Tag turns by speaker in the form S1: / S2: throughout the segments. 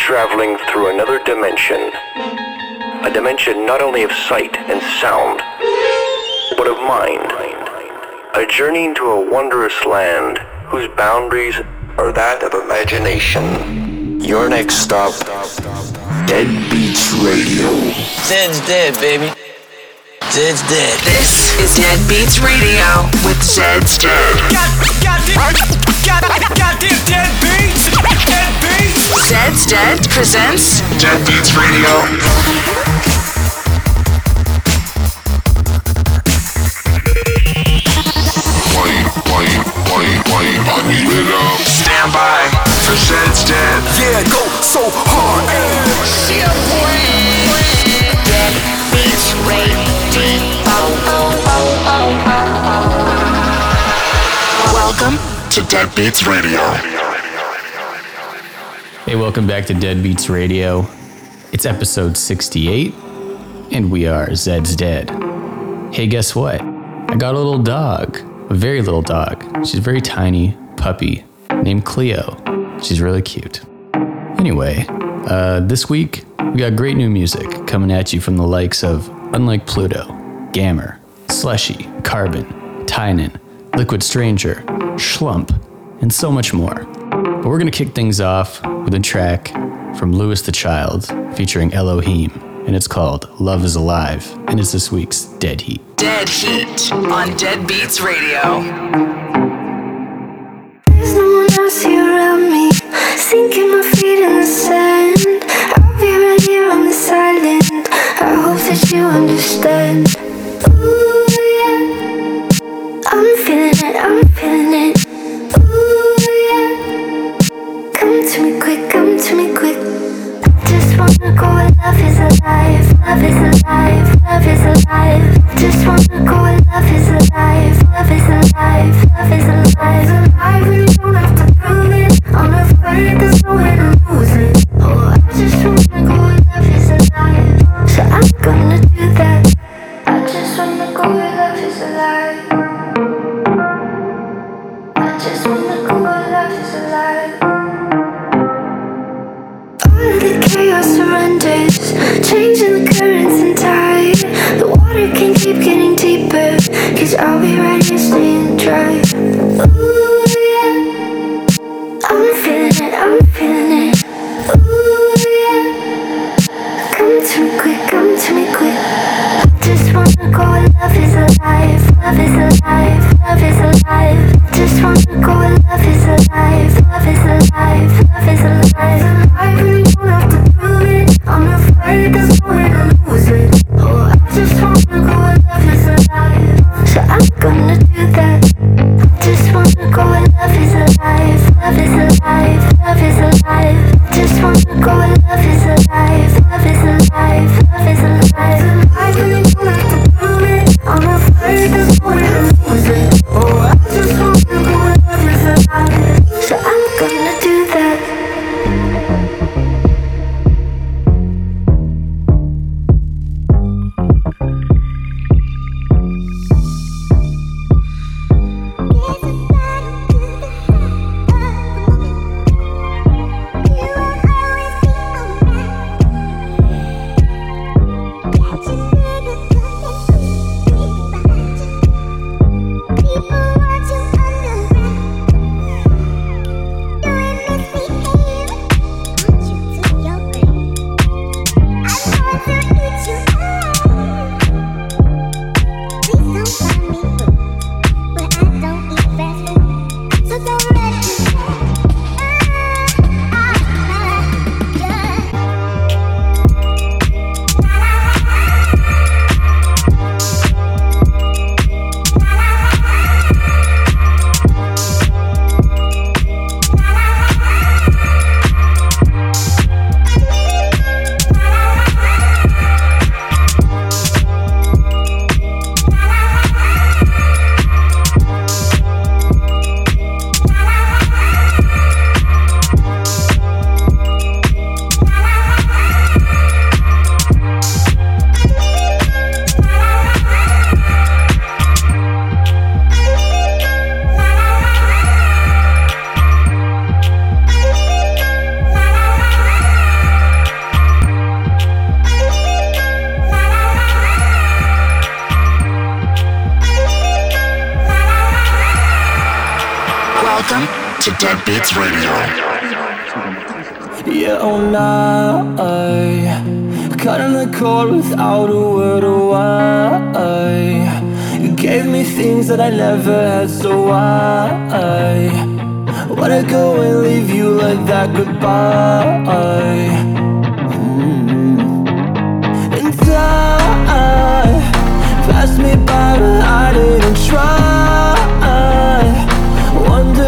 S1: traveling through another dimension. A dimension not only of sight and sound, but of mind. A journey into a wondrous land whose boundaries are that of imagination. Your next stop, Dead Beats Radio.
S2: Zed's dead, baby. Zed's dead.
S3: This is Dead Beats Radio with Zed's Dead.
S4: God, God, God, God, goddamn dead beats. Dead beats.
S3: Zed's Dead presents
S5: Dead Beats Radio. Wait, wait, wait, wait, I need it up. Stand by for Zed's Dead.
S4: Yeah, go so hard.
S3: Dead Beats Radio. Welcome
S5: To Dead Beats Radio.
S6: Hey, welcome back to Dead Beats Radio. It's episode 68, and we are Zed's Dead. Hey, guess what? I got a little dog, a very little dog. She's a very tiny puppy named Cleo. She's really cute. Anyway, uh, this week we got great new music coming at you from the likes of Unlike Pluto, Gammer, Slushii, Carbon, Tynan, Liquid Stranger, Shlump, and so much more. But we're gonna kick things off with a track from Louis the Child featuring Elohim, and it's called Love is Alive, and it's this week's Dead Heat.
S3: Dead Heat on Dead Beats Radio.
S7: There's no one else here around me. Sinking my feet in the sand. I'll be right here on this island. I hope that you understand. Ooh,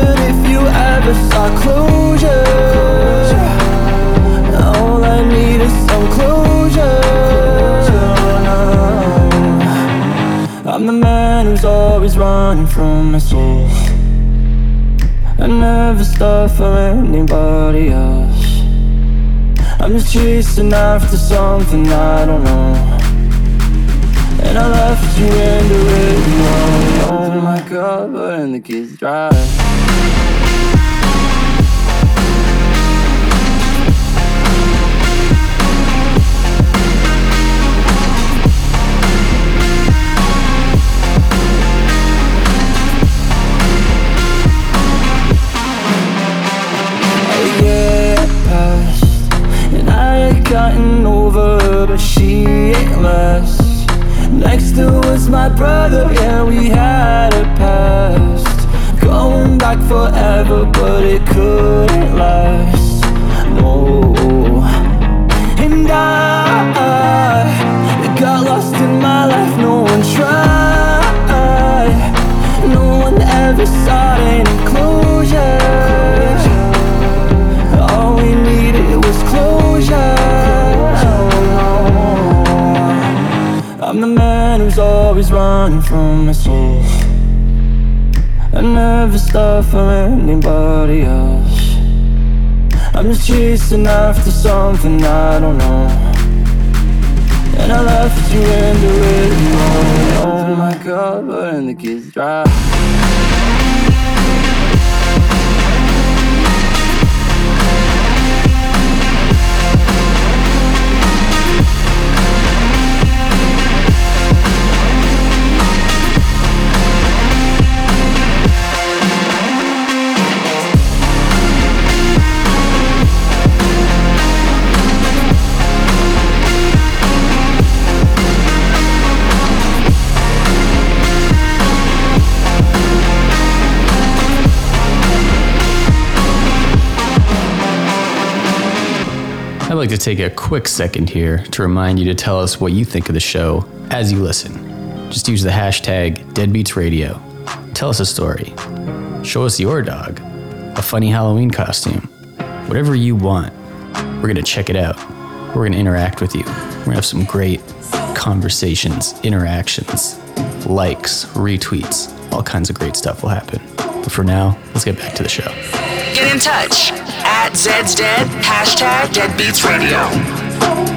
S8: Wondered if you ever saw closure. All I need is some closure. I'm the man who's always running from my soul. I never stop for anybody else. I'm just chasing after something I don't know. And I left you in the radio. Oh my god, but in the kids drive. But she ain't less. Next to us, my brother, yeah, we had a past. Going back forever, but it couldn't last. No. And I, I got lost in my life, no one tried. No one ever saw any closure. The man who's always running from my soul. I never stop for anybody else. I'm just chasing after something I don't know. And I left you in the radio. Oh my god, but in the kids drive.
S6: To take a quick second here to remind you to tell us what you think of the show as you listen. Just use the hashtag DeadbeatsRadio. Tell us a story. Show us your dog, a funny Halloween costume, whatever you want. We're going to check it out. We're going to interact with you. We're going to have some great conversations, interactions, likes, retweets, all kinds of great stuff will happen. But for now, let's get back to the show.
S3: In touch at Zed's Dead, hashtag Dead Beats Radio.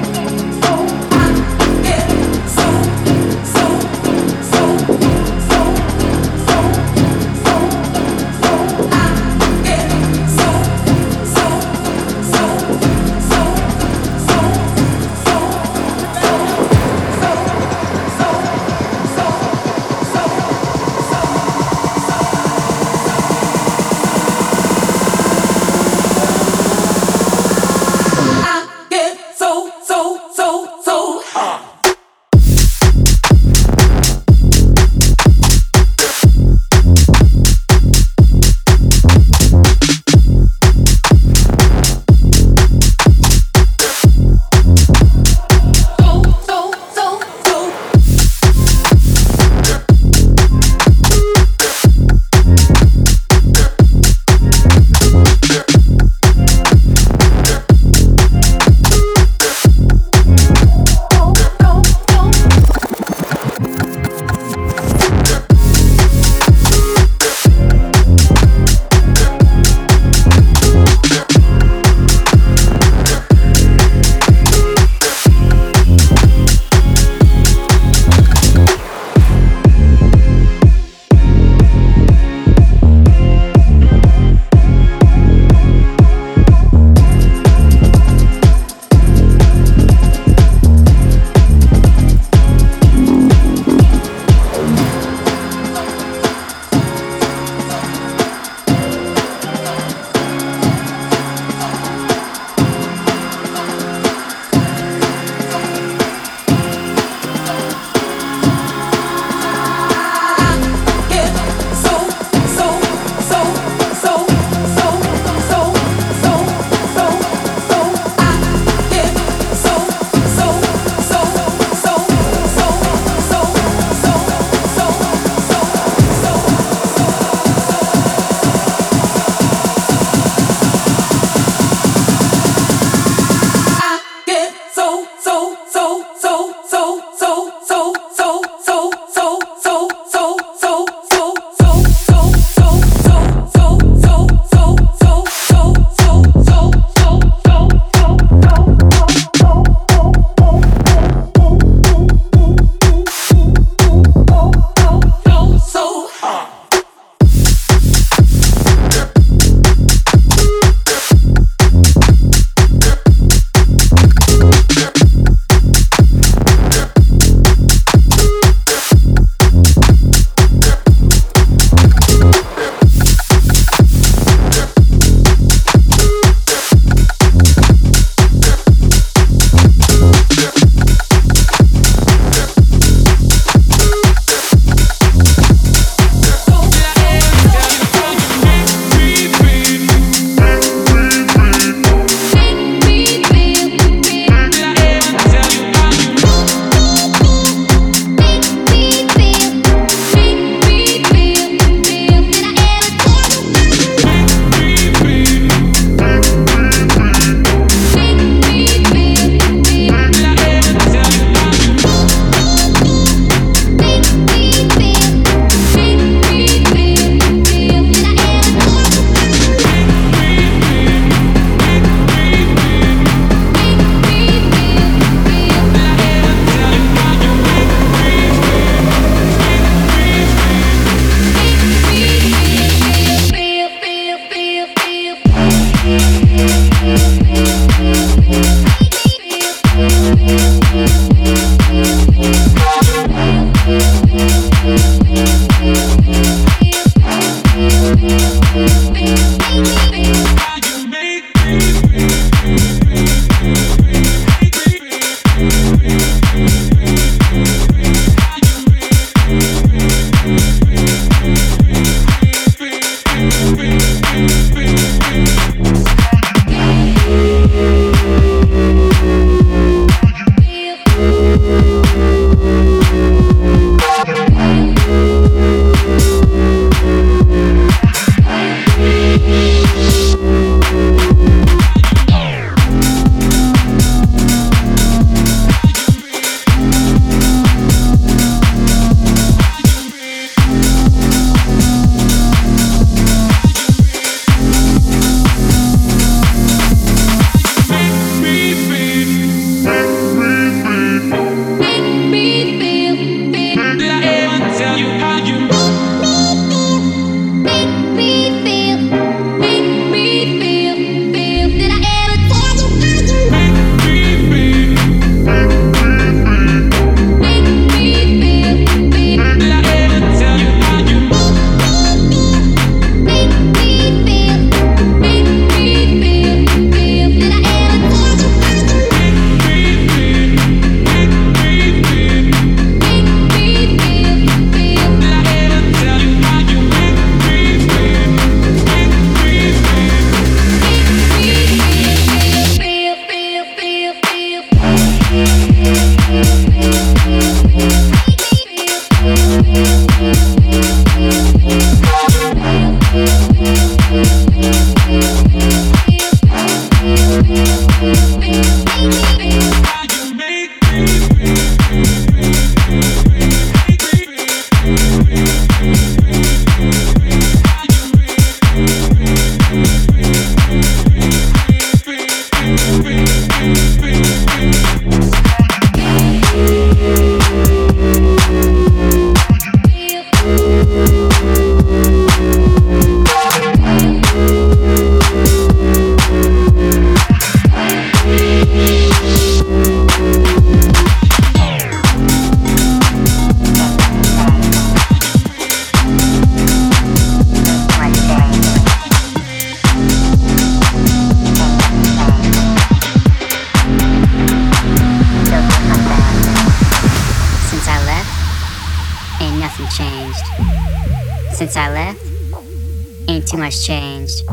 S9: much changed.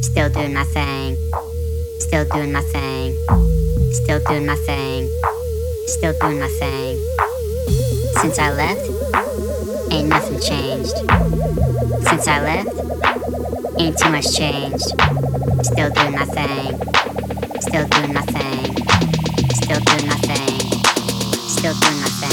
S9: Still doing my thing. Still doing my thing. Still doing my thing. Still doing my thing. Since I left, ain't nothing changed. Since I left, ain't too much changed. Still doing my thing. Still doing my thing. Still doing my thing. Still doing my thing.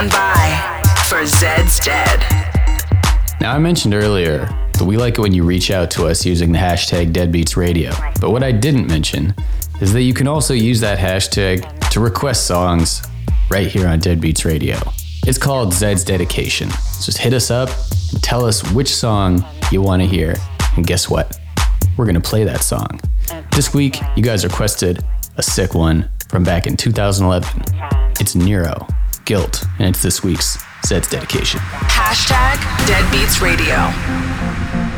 S3: Stand by for Zed's Dead.
S6: Now, I mentioned earlier that we like it when you reach out to us using the hashtag DeadbeatsRadio. But what I didn't mention is that you can also use that hashtag to request songs right here on Deadbeats Radio. It's called Zed's Dedication. Just hit us up and tell us which song you want to hear. And guess what? We're going to play that song. This week, you guys requested a sick one from back in 2011. It's Nero Guilt, and it's this week's Zed's dedication.
S3: Hashtag Deadbeats Radio.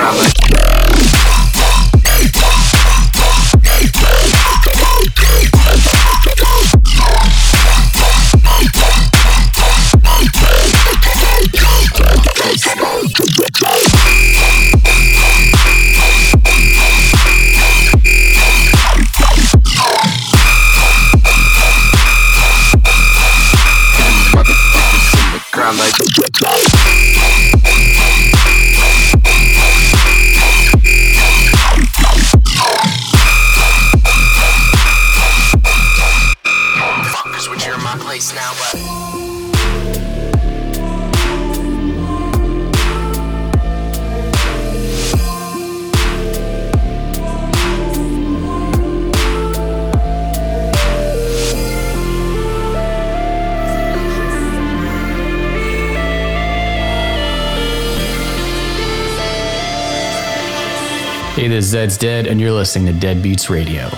S4: drama.
S3: Zed's Dead, and you're listening to Dead Beats Radio.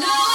S3: Slow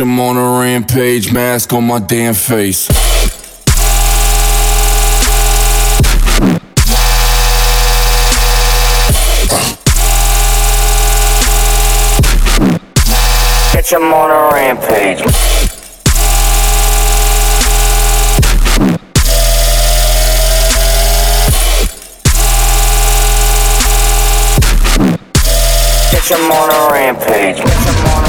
S10: I'm on a rampage, mask on my damn face.
S11: Bitch, I'm on a rampage.
S12: Catch him on a rampage.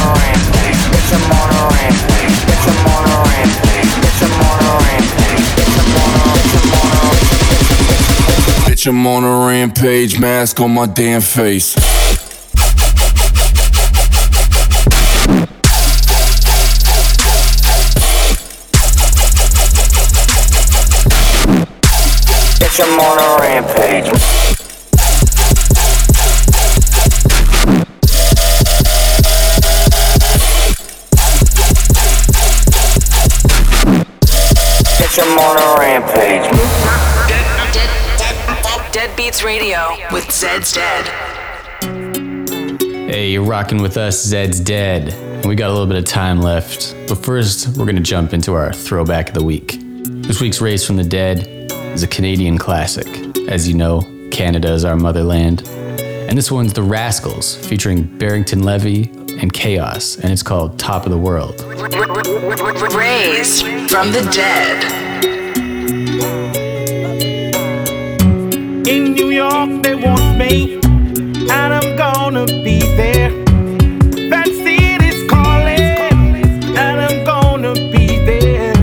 S12: Bitch, I'm on a rampage,
S10: mask on my damn face.
S12: Bitch, I'm on a
S3: Beats Radio with Zed's Dead.
S6: Hey, you're rocking with us, Zed's Dead. And we got a little bit of time left. But first, we're going to jump into our throwback of the week. This week's Raise from the Dead is a Canadian classic. As you know, Canada is our motherland. And this one's The Rascalz, featuring Barrington Levy and k-os, and it's called Top of the World.
S3: Raise from the dead.
S13: In New York, they want me, and I'm gonna be there. That city's calling, and I'm gonna be there.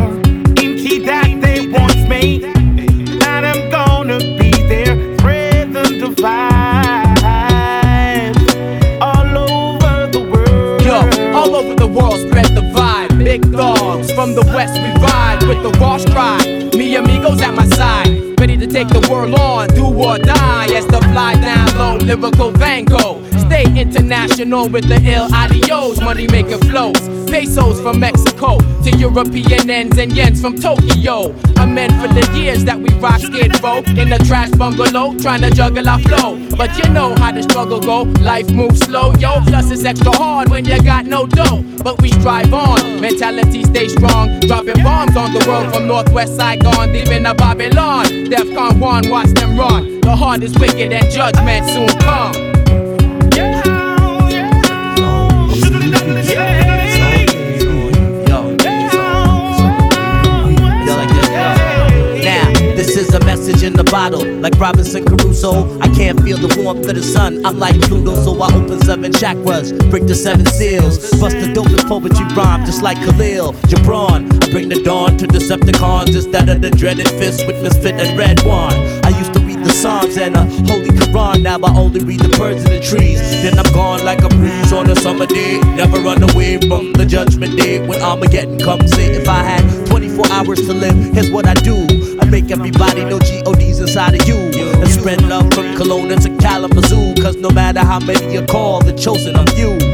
S13: In Kedak, they want me, and I'm gonna be there. Spread the divide all over the world.
S14: Yo, all over the world, spread the vibe. Big dogs from the west, we ride with the raw stride. Me amigos at my side, ready to take the world on, do or die. As the fly down low, lyrical Van Gogh. Stay international with the ill adios, money making flows. Pesos from Mexico to European ends and yens from Tokyo. I'm meant for the years that we rock skid row in a trash bungalow, trying to juggle our flow. But you know how the struggle go, life moves slow, yo. Plus it's extra hard when you got no dough. But we strive on, mentality stay strong. Dropping bombs on the world from Northwest Saigon, deep in the Babylon. Defcon 1, watch them run. The heart is wicked and judgment soon come.
S15: Message in the bottle, like Robinson Crusoe. I can't feel the warmth of the sun. I'm like Pluto, so I open seven chakras, break the seven seals, bust the dopest poetry rhyme, just like Khalil Gibran. I bring the dawn to Decepticons instead of the dreaded fist with misfit and red one. I used to read the Psalms and a holy Quran. Now I only read the birds in the trees. Then I'm gone like a breeze on a summer day. Never run away from the judgment day when Armageddon comes. Say if I had 24 hours to live, here's what I do. Everybody know G-O-D's inside of you. And spread love from Kelowna to Kalamazoo. Cause no matter how many you call, the chosen are few.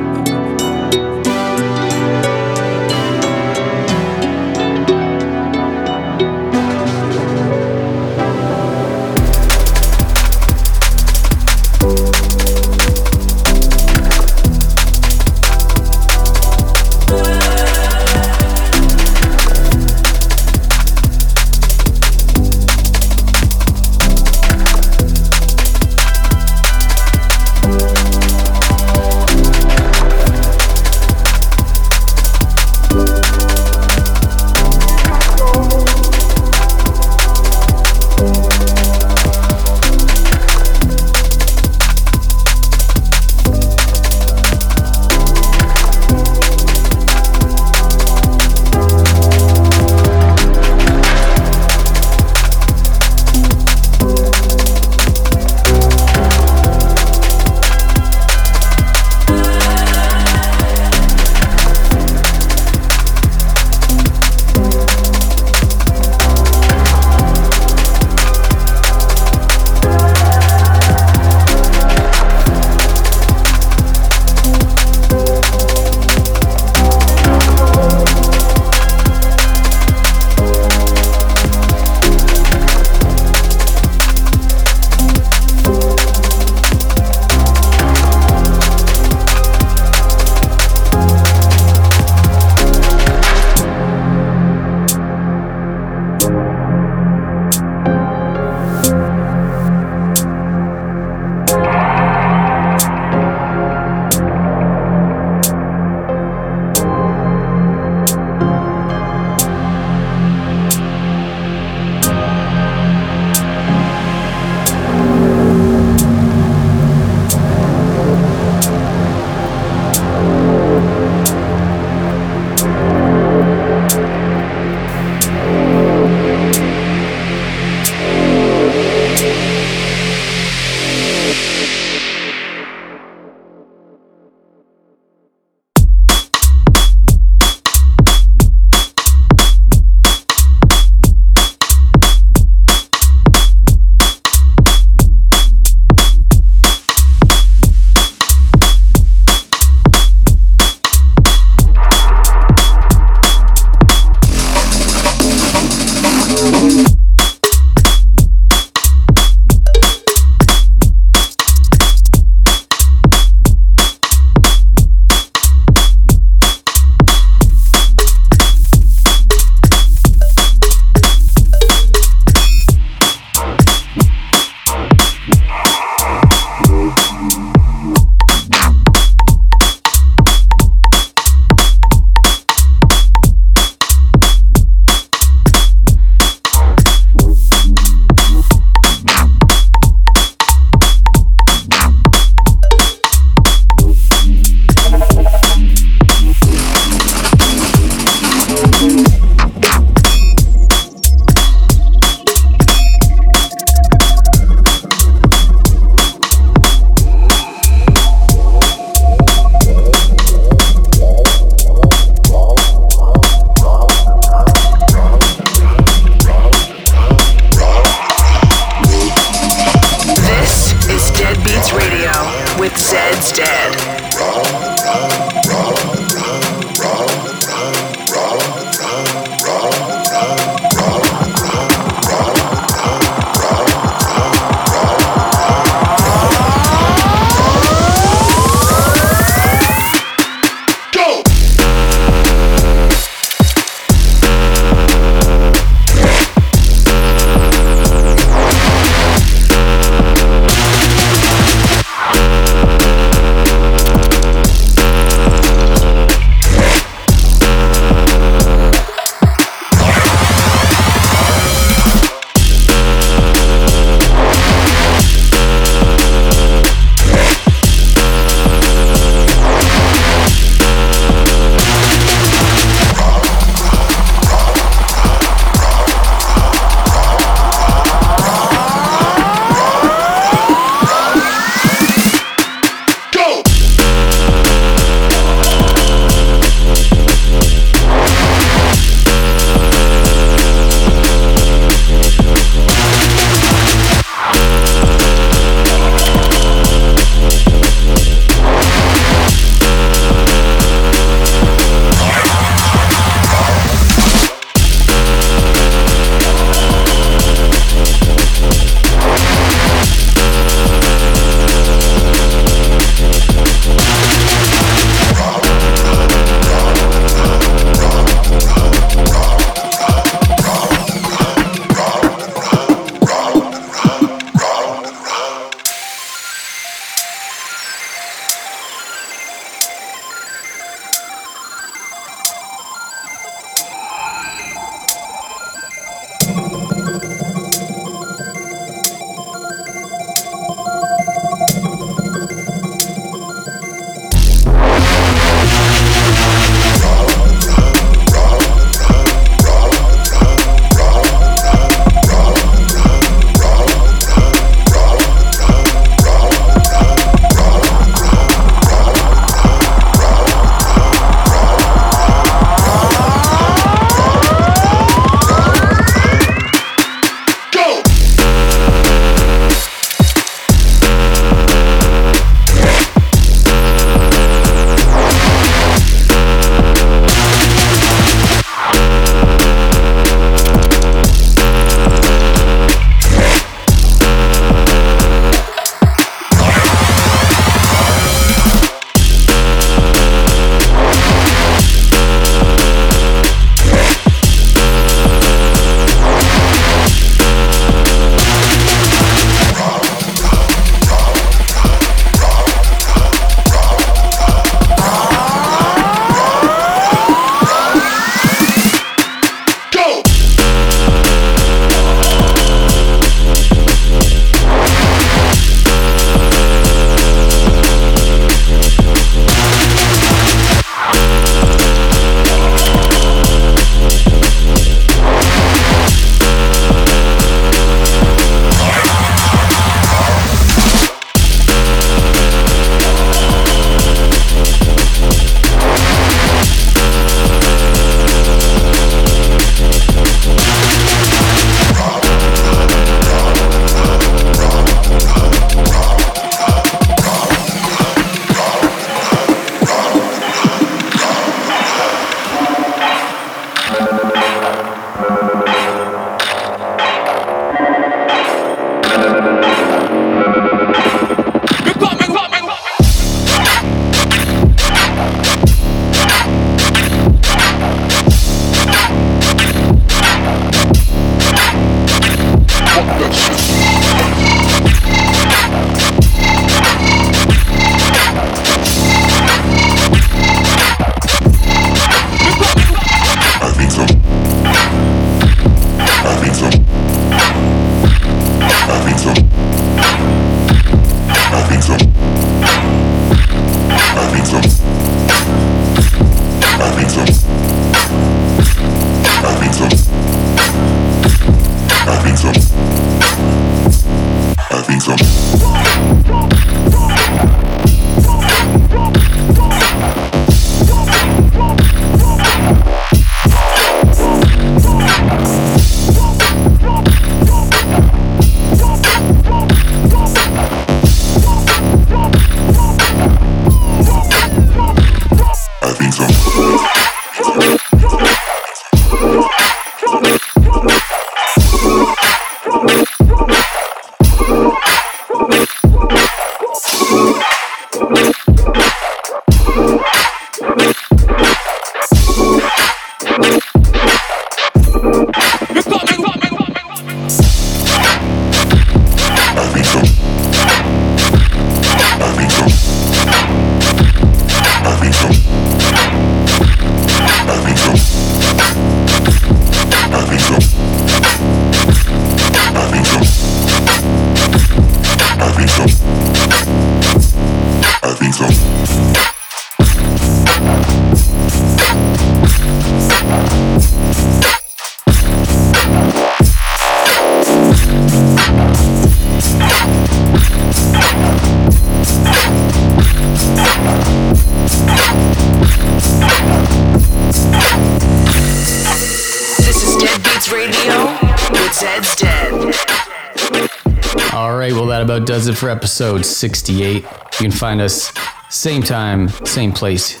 S6: For episode 68. You can find us same time, same place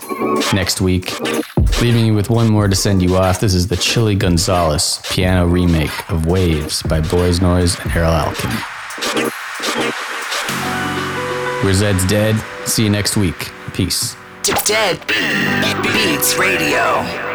S6: next week. Leaving you with one more to send you off. This is the Chilly Gonzales piano remake of Waves by Boys Noize and Erol Alkan. Zed's Dead. See you next week. Peace.
S3: Dead Beats Radio.